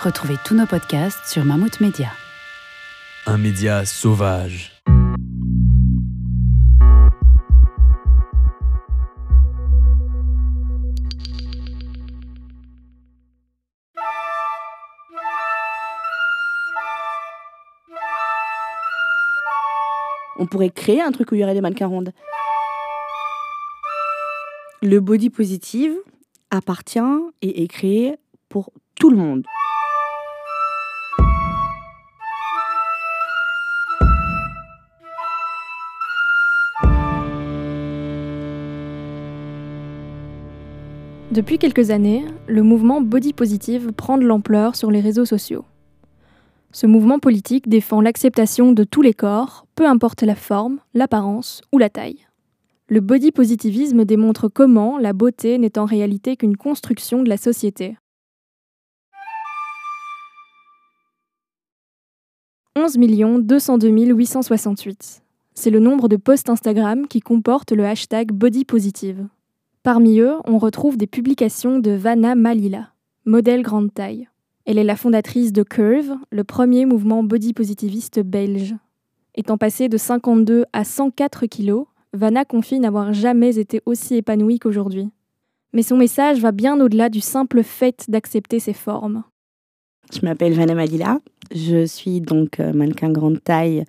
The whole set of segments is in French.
Retrouvez tous nos podcasts sur Mammouth Media. Un média sauvage. On pourrait créer un truc où il y aurait des mannequins rondes. Le body positive appartient et est créé pour tout le monde. Depuis quelques années, le mouvement Body Positive prend de l'ampleur sur les réseaux sociaux. Ce mouvement politique défend l'acceptation de tous les corps, peu importe la forme, l'apparence ou la taille. Le body positivisme démontre comment la beauté n'est en réalité qu'une construction de la société. 11 202 868. C'est le nombre de posts Instagram qui comporte le hashtag body positive. Parmi eux, on retrouve des publications de Vanna Malila, modèle grande taille. Elle est la fondatrice de Curve, le premier mouvement body positiviste belge. Étant passée de 52 à 104 kilos, Vanna confie n'avoir jamais été aussi épanouie qu'aujourd'hui. Mais son message va bien au-delà du simple fait d'accepter ses formes. Je m'appelle Vanna Malila. Je suis donc euh, mannequin grande taille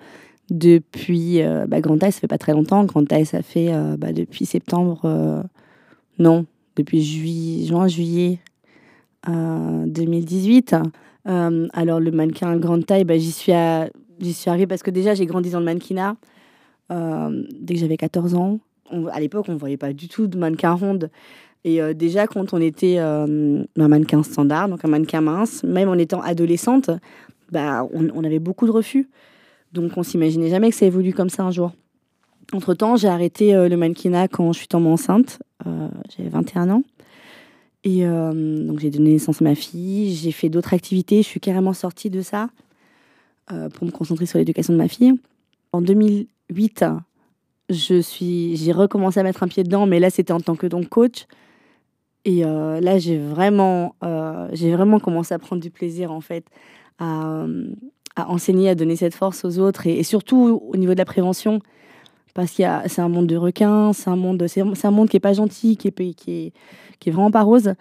depuis. Euh, bah, grande taille, ça fait pas très longtemps. Grande taille, ça fait euh, bah, depuis septembre non, depuis juin, juillet 2018. Euh, alors, le mannequin grande taille, bah, j'y suis, arrivée parce que déjà, j'ai grandi dans le mannequinat euh, dès que j'avais 14 ans. à l'époque, on ne voyait pas du tout de mannequin ronde. Et euh, déjà, quand on était un mannequin standard, donc un mannequin mince, même en étant adolescente, bah, on, on avait beaucoup de refus. Donc, on s'imaginait jamais que ça évolue comme ça un jour. Entre-temps, j'ai arrêté le mannequinat quand je suis tombée enceinte. Euh, j'avais 21 ans. Et euh, donc j'ai donné naissance à ma fille, j'ai fait d'autres activités, je suis carrément sortie de ça euh, pour me concentrer sur l'éducation de ma fille. En 2008, je suis, j'ai recommencé à mettre un pied dedans, mais là c'était en tant que donc coach. Et là j'ai vraiment, vraiment commencé à prendre du plaisir en fait à enseigner, à donner cette force aux autres et surtout au niveau de la prévention parce que c'est un monde de requins, c'est un monde, c'est un monde qui est pas gentil, qui est, qui est, qui est vraiment pas rose.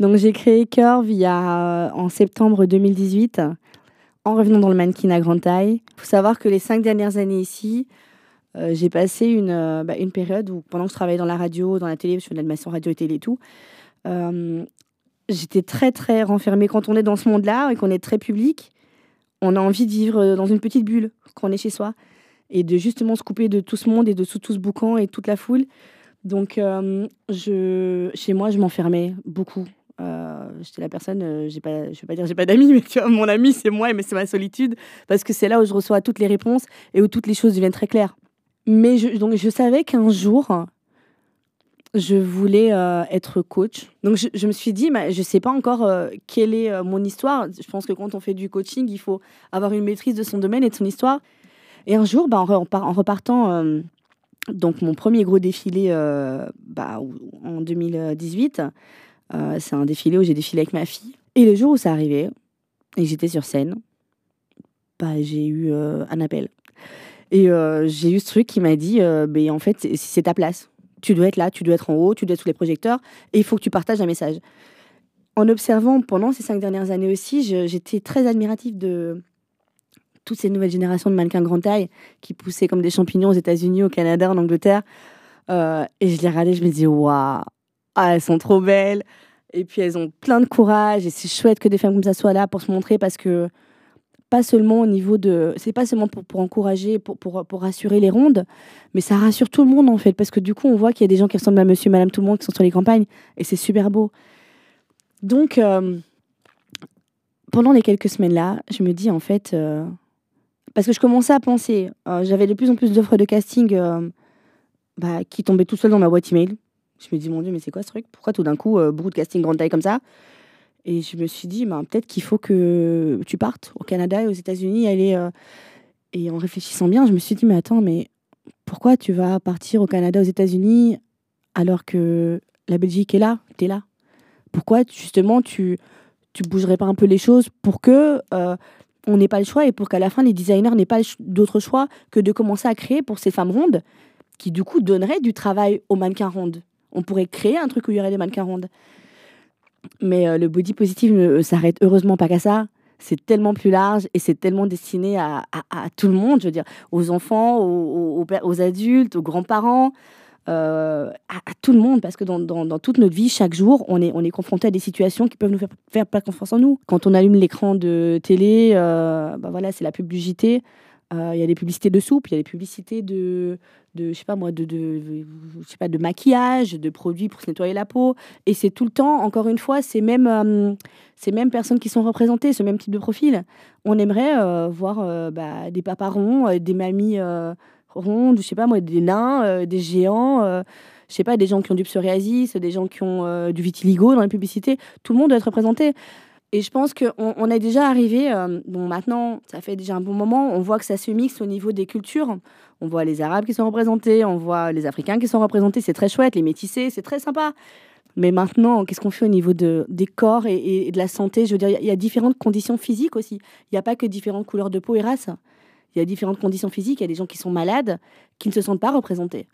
Donc j'ai créé Curve il y a, en septembre 2018, en revenant dans le mannequin à grande taille. Il faut savoir que les cinq dernières années ici, euh, j'ai passé une, euh, bah, une période où, pendant que je travaillais dans la radio, dans la télé, je fais de l'animation radio et télé et tout, euh, j'étais très très renfermée. Quand on est dans ce monde-là et qu'on est très public, on a envie de vivre dans une petite bulle quand on est chez soi et de justement se couper de tout ce monde et de tout, ce boucan et toute la foule. Donc, euh, chez moi, je m'enfermais beaucoup. Euh, j'étais la personne, euh, j'ai pas, je vais pas dire j'ai pas d'amis, mais tu vois, mon ami c'est moi, mais c'est ma solitude parce que c'est là où je reçois toutes les réponses et où toutes les choses deviennent très claires. Mais je, donc je savais qu'un jour je voulais être coach. Donc je, me suis dit, je sais pas encore quelle est mon histoire. Je pense que quand on fait du coaching, il faut avoir une maîtrise de son domaine et de son histoire. Et un jour, bah, en, repartant, euh, donc mon premier gros défilé euh, bah, en 2018, euh, c'est un défilé où j'ai défilé avec ma fille. Et le jour où ça arrivait, et j'étais sur scène, bah, j'ai eu un appel. Et j'ai eu ce truc qui m'a dit, en fait, c'est ta place. Tu dois être là, tu dois être en haut, tu dois être sous les projecteurs, et il faut que tu partages un message. En observant pendant ces cinq dernières années aussi, j'étais très admirative de, toutes ces nouvelles générations de mannequins grande taille qui poussaient comme des champignons aux États-Unis, au Canada, en Angleterre. Euh, et je les regardais, je me disais, waouh, ah, elles sont trop belles. Et puis elles ont plein de courage. Et c'est chouette que des femmes comme ça soient là pour se montrer parce que pas seulement au niveau de. C'est pas seulement pour, encourager, pour, pour, pour, rassurer les rondes, mais ça rassure tout le monde en fait. Parce que du coup, on voit qu'il y a des gens qui ressemblent à monsieur, madame, tout le monde qui sont sur les campagnes. Et c'est super beau. Donc, euh, pendant les quelques semaines-là, je me dis en fait, euh, parce que je commençais à penser, euh, j'avais de plus en plus d'offres de casting euh, bah, qui tombaient tout seul dans ma boîte email. Je me dis, mon Dieu, mais c'est quoi ce truc? Pourquoi tout d'un coup, euh, beaucoup de casting grande taille comme ça? Et je me suis dit, bah, peut-être qu'il faut que tu partes au Canada et aux États-Unis. Aller, et en réfléchissant bien, je me suis dit, mais attends, mais pourquoi tu vas partir au Canada, aux États-Unis, alors que la Belgique est là Tu là? Pourquoi, justement, tu tu bougerais pas un peu les choses pour que euh, on n'ait pas le choix et pour qu'à la fin les designers n'aient pas d'autre choix que de commencer à créer pour ces femmes rondes qui du coup donneraient du travail aux mannequins rondes. On pourrait créer un truc où il y aurait des mannequins rondes. Mais euh, le body positive ne s'arrête heureusement pas qu'à ça. C'est tellement plus large et c'est tellement destiné à, tout le monde, je veux dire, aux enfants, aux, aux adultes, aux grands-parents, euh, à, tout le monde, parce que dans, toute notre vie, chaque jour, on est, on est confronté à des situations qui peuvent nous faire, faire pas confiance en nous. Quand on allume l'écran de télé, euh, bah voilà, c'est la pub du JT. Il y a des publicités de soupe, il y a des publicités de, de je sais pas moi, de, de, je pas, de maquillage, de produits pour se nettoyer la peau. Et c'est tout le temps, encore une fois, ces mêmes, euh, ces mêmes personnes qui sont représentées, ce même type de profil. On aimerait euh, voir bah, des papas ronds, des mamies rondes, je sais pas moi, des nains, des géants je sais pas, des gens qui ont du psoriasis, des gens qui ont du vitiligo dans les publicités. Tout le monde doit être représenté. Et je pense qu'on on est déjà arrivé, euh, bon maintenant, ça fait déjà un bon moment, on voit que ça se mixe au niveau des cultures. On voit les Arabes qui sont représentés, on voit les Africains qui sont représentés, c'est très chouette, les métissés, c'est très sympa. Mais maintenant, qu'est-ce qu'on fait au niveau de, des corps et, de la santé? Je veux dire, il y, a différentes conditions physiques aussi. Il n'y a pas que différentes couleurs de peau et races. Il y a différentes conditions physiques, il y a des gens qui sont malades, qui ne se sentent pas représentés.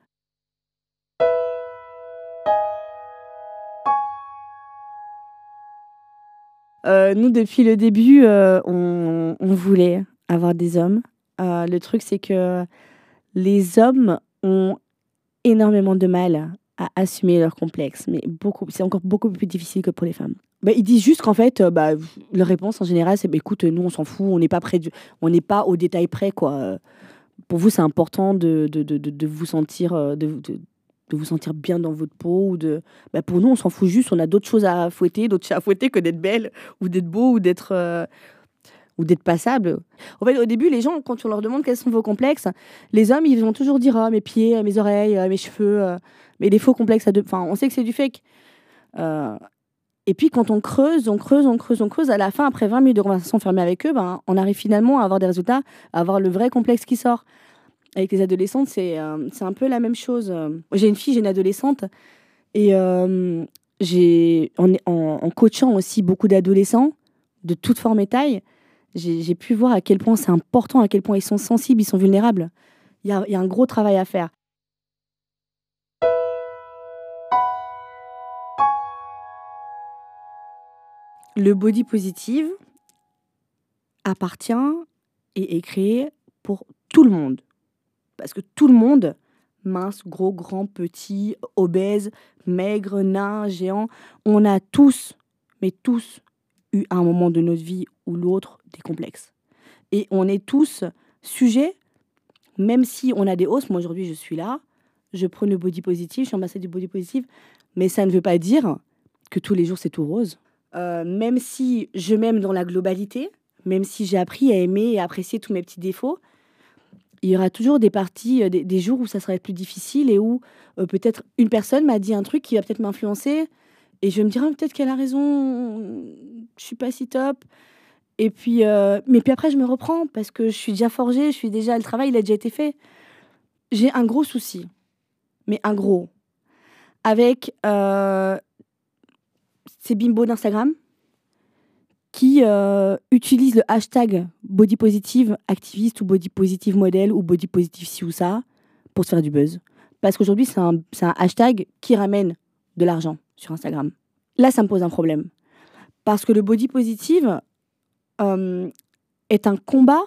Euh, nous, depuis le début, euh, on, voulait avoir des hommes. Euh, le truc, c'est que les hommes ont énormément de mal à assumer leurs complexes, mais c'est encore beaucoup plus difficile que pour les femmes. Bah, ils disent juste qu'en fait, bah, leur réponse en général, c'est bah, écoute, nous, on s'en fout, on n'est pas pas au détail près, quoi. Pour vous, c'est important de, de, de, de, vous sentir, de, de vous sentir bien dans votre peau ou de bah pour nous on s'en fout juste on a d'autres choses à fouetter d'autres choses à fouetter que d'être belle ou d'être beau ou d'être euh, ou d'être passable au début les gens quand on leur demande quels sont vos complexes les hommes ils vont toujours dire ah, mes pieds mes oreilles mes cheveux euh. mais les faux complexes à deux enfin on sait que c'est du fake euh, et puis quand on creuse on creuse on creuse on creuse à la fin après 20 minutes de conversation fermée avec eux ben on arrive finalement à avoir des résultats à avoir le vrai complexe qui sort avec les adolescentes, c'est euh, un peu la même chose. J'ai une fille, j'ai une adolescente, et euh, en, coachant aussi beaucoup d'adolescents de toutes formes et tailles, j'ai pu voir à quel point c'est important, à quel point ils sont sensibles, ils sont vulnérables. Il y a un gros travail à faire. Le body positive appartient et est créé pour tout le monde parce que tout le monde, mince, gros, grand, petit, obèse, maigre, nain, géant, on a tous, mais tous, eu un moment de notre vie ou l'autre des complexes. Et on est tous sujets, même si on a des hausses, moi aujourd'hui je suis là, je prends le body positif, je suis ambassadeur du body positif, mais ça ne veut pas dire que tous les jours c'est tout rose. Euh, même si je m'aime dans la globalité, même si j'ai appris à aimer et apprécier tous mes petits défauts, il y aura toujours des parties, euh, des, jours où ça sera plus difficile et où euh, peut-être une personne m'a dit un truc qui va peut-être m'influencer et je me dire ah, peut-être qu'elle a raison, je suis pas si top. Et puis, mais puis après je me reprends parce que je suis déjà forgée, je suis déjà le travail il a déjà été fait. J'ai un gros souci, mais un gros, avec ces bimbos d'Instagram qui euh, utilise le hashtag body positive activiste ou body positive modèle ou body positive ci ou ça pour se faire du buzz. Parce qu'aujourd'hui, c'est un, hashtag qui ramène de l'argent sur Instagram. Là, ça me pose un problème. Parce que le body positive euh, est un combat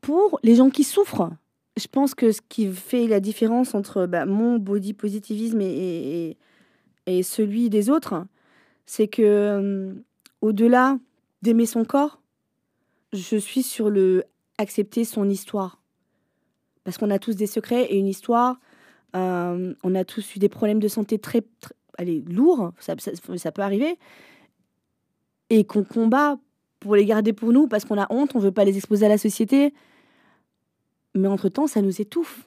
pour les gens qui souffrent. Je pense que ce qui fait la différence entre bah, mon body positivisme et, et, celui des autres, c'est que euh, au-delà d'aimer son corps, je suis sur le accepter son histoire. Parce qu'on a tous des secrets et une histoire. Euh, on a tous eu des problèmes de santé très, allez, lourds, ça, peut arriver. Et qu'on combat pour les garder pour nous parce qu'on a honte, on veut pas les exposer à la société. Mais entre-temps, ça nous étouffe.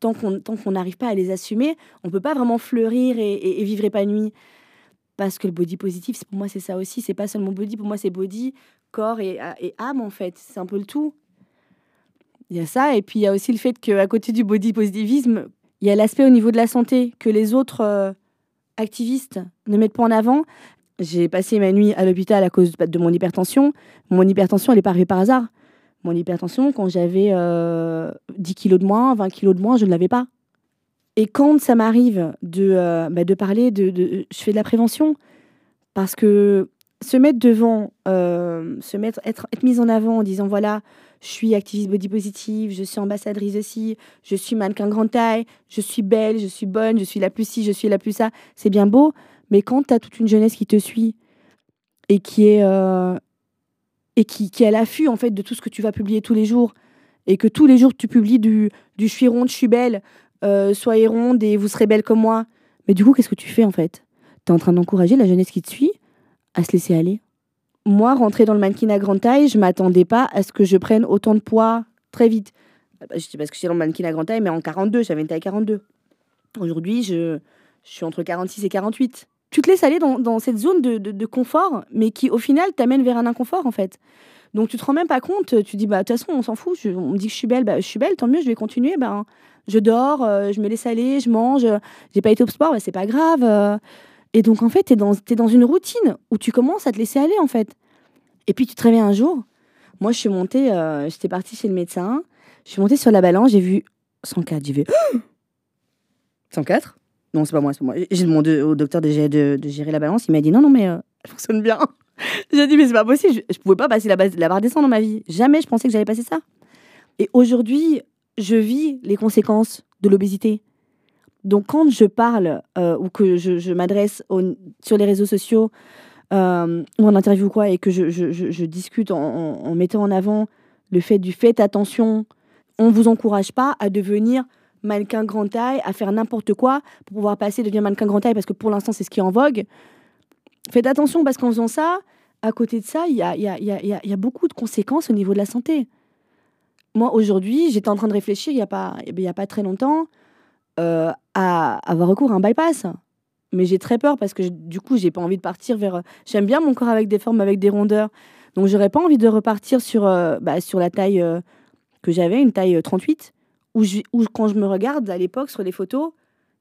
Tant qu'on n'arrive pas à les assumer, on peut pas vraiment fleurir et vivre épanoui. Parce que le body positif, pour moi, c'est ça aussi. C'est pas seulement body, pour moi, c'est body, corps et, âme, en fait. C'est un peu le tout. Il y a ça. Et puis, il y a aussi le fait qu'à côté du body positivisme, il y a l'aspect au niveau de la santé que les autres euh, activistes ne mettent pas en avant. J'ai passé ma nuit à l'hôpital à cause de mon hypertension. Mon hypertension, elle n'est pas arrivée par hasard. Mon hypertension, quand j'avais 10 kilos de moins, 20 kilos de moins, je ne l'avais pas. Et quand ça m'arrive de, euh, bah, parler, je fais de la prévention. Parce que se mettre devant, euh, se mettre, être, être mise en avant en disant voilà, je suis activiste body positive, je suis ambassadrice aussi, je suis mannequin grande taille, je suis belle, je suis bonne, je suis la plus ci, je suis la plus ça, c'est bien beau. Mais quand tu as toute une jeunesse qui te suit et qui est, euh, et qui, est à l'affût en fait de tout ce que tu vas publier tous les jours, et que tous les jours tu publies du je suis ronde, je suis belle, euh, soyez ronde et vous serez belle comme moi. Mais du coup, qu'est-ce que tu fais en fait? Tu es en train d'encourager la jeunesse qui te suit à se laisser aller? Moi, rentrer dans le mannequin à grande taille, je m'attendais pas à ce que je prenne autant de poids très vite. Bah, je sais parce que j'étais dans le mannequin à grande taille, mais en 42, j'avais une taille 42. Aujourd'hui, je, suis entre 46 et 48. Tu te laisses aller dans, cette zone de, confort, mais qui au final t'amène vers un inconfort en fait. Donc tu te rends même pas compte, tu dis bah de toute façon on s'en fout, je, on me dit que je suis belle, bah, je suis belle, tant mieux, je vais continuer. Bah, je dors, euh, je me laisse aller, je mange, j'ai pas été au sport, bah, c'est pas grave. Euh. Et donc, en fait, tu es dans, dans une routine où tu commences à te laisser aller, en fait. Et puis, tu te réveilles un jour. Moi, je suis montée, euh, j'étais partie chez le médecin. Je suis montée sur la balance, j'ai vu 104. J'ai vu 104 Non, c'est pas moi, c'est pas moi. J'ai demandé au docteur de, de, de, gérer la balance. Il m'a dit non, non, mais elle fonctionne bien. j'ai dit, mais c'est pas possible. Je, je, pouvais pas passer la, la barre des 100 dans ma vie. Jamais je pensais que j'allais passer ça. Et aujourd'hui, je vis les conséquences de l'obésité. Donc quand je parle euh, ou que je, m'adresse sur les réseaux sociaux euh, ou en interview quoi et que je, discute en, mettant en avant le fait du fait attention, on vous encourage pas à devenir mannequin grand taille, à faire n'importe quoi pour pouvoir passer devenir mannequin grand taille parce que pour l'instant c'est ce qui est en vogue. Faites attention parce qu'en faisant ça, à côté de ça, il y a beaucoup de conséquences au niveau de la santé moi, aujourd'hui, j'étais en train de réfléchir, il n'y a, pas, il a pas très longtemps, euh, à avoir recours à un bypass. Mais j'ai très peur parce que du coup, j'ai pas envie de partir vers. J'aime bien mon corps avec des formes, avec des rondeurs. Donc, j'aurais pas envie de repartir sur, euh, bah, sur la taille euh, que j'avais, une taille 38, où, quand je me regarde à l'époque sur les photos,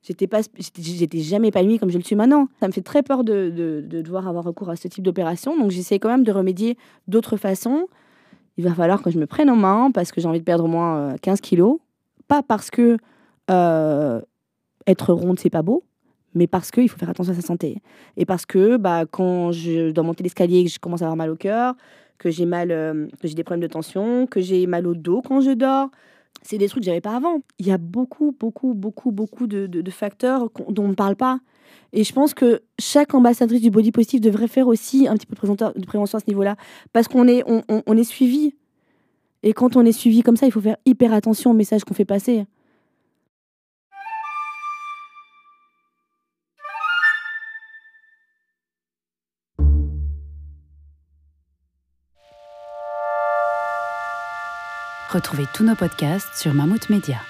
j'étais pas j'étais jamais épanouie comme je le suis maintenant ça me fait très peur de, de devoir avoir recours à ce type d'opération donc j'essaie quand même de remédier d'autres façons il va falloir que je me prenne en main parce que j'ai envie de perdre au moins 15 kilos. Pas parce que euh, être ronde, c'est pas beau, mais parce qu'il faut faire attention à sa santé. Et parce que bah, quand je dois monter l'escalier et que je commence à avoir mal au cœur, que j'ai mal, euh, que j'ai des problèmes de tension, que j'ai mal au dos quand je dors, c'est des trucs que j'avais pas avant. Il y a beaucoup, beaucoup, beaucoup, beaucoup de, de, facteurs dont on ne parle pas. Et je pense que chaque ambassadrice du body positif devrait faire aussi un petit peu de prévention à ce niveau-là. Parce qu'on est, on, on, est suivi. Et quand on est suivi comme ça, il faut faire hyper attention au message qu'on fait passer. Retrouvez tous nos podcasts sur Mammouth Media.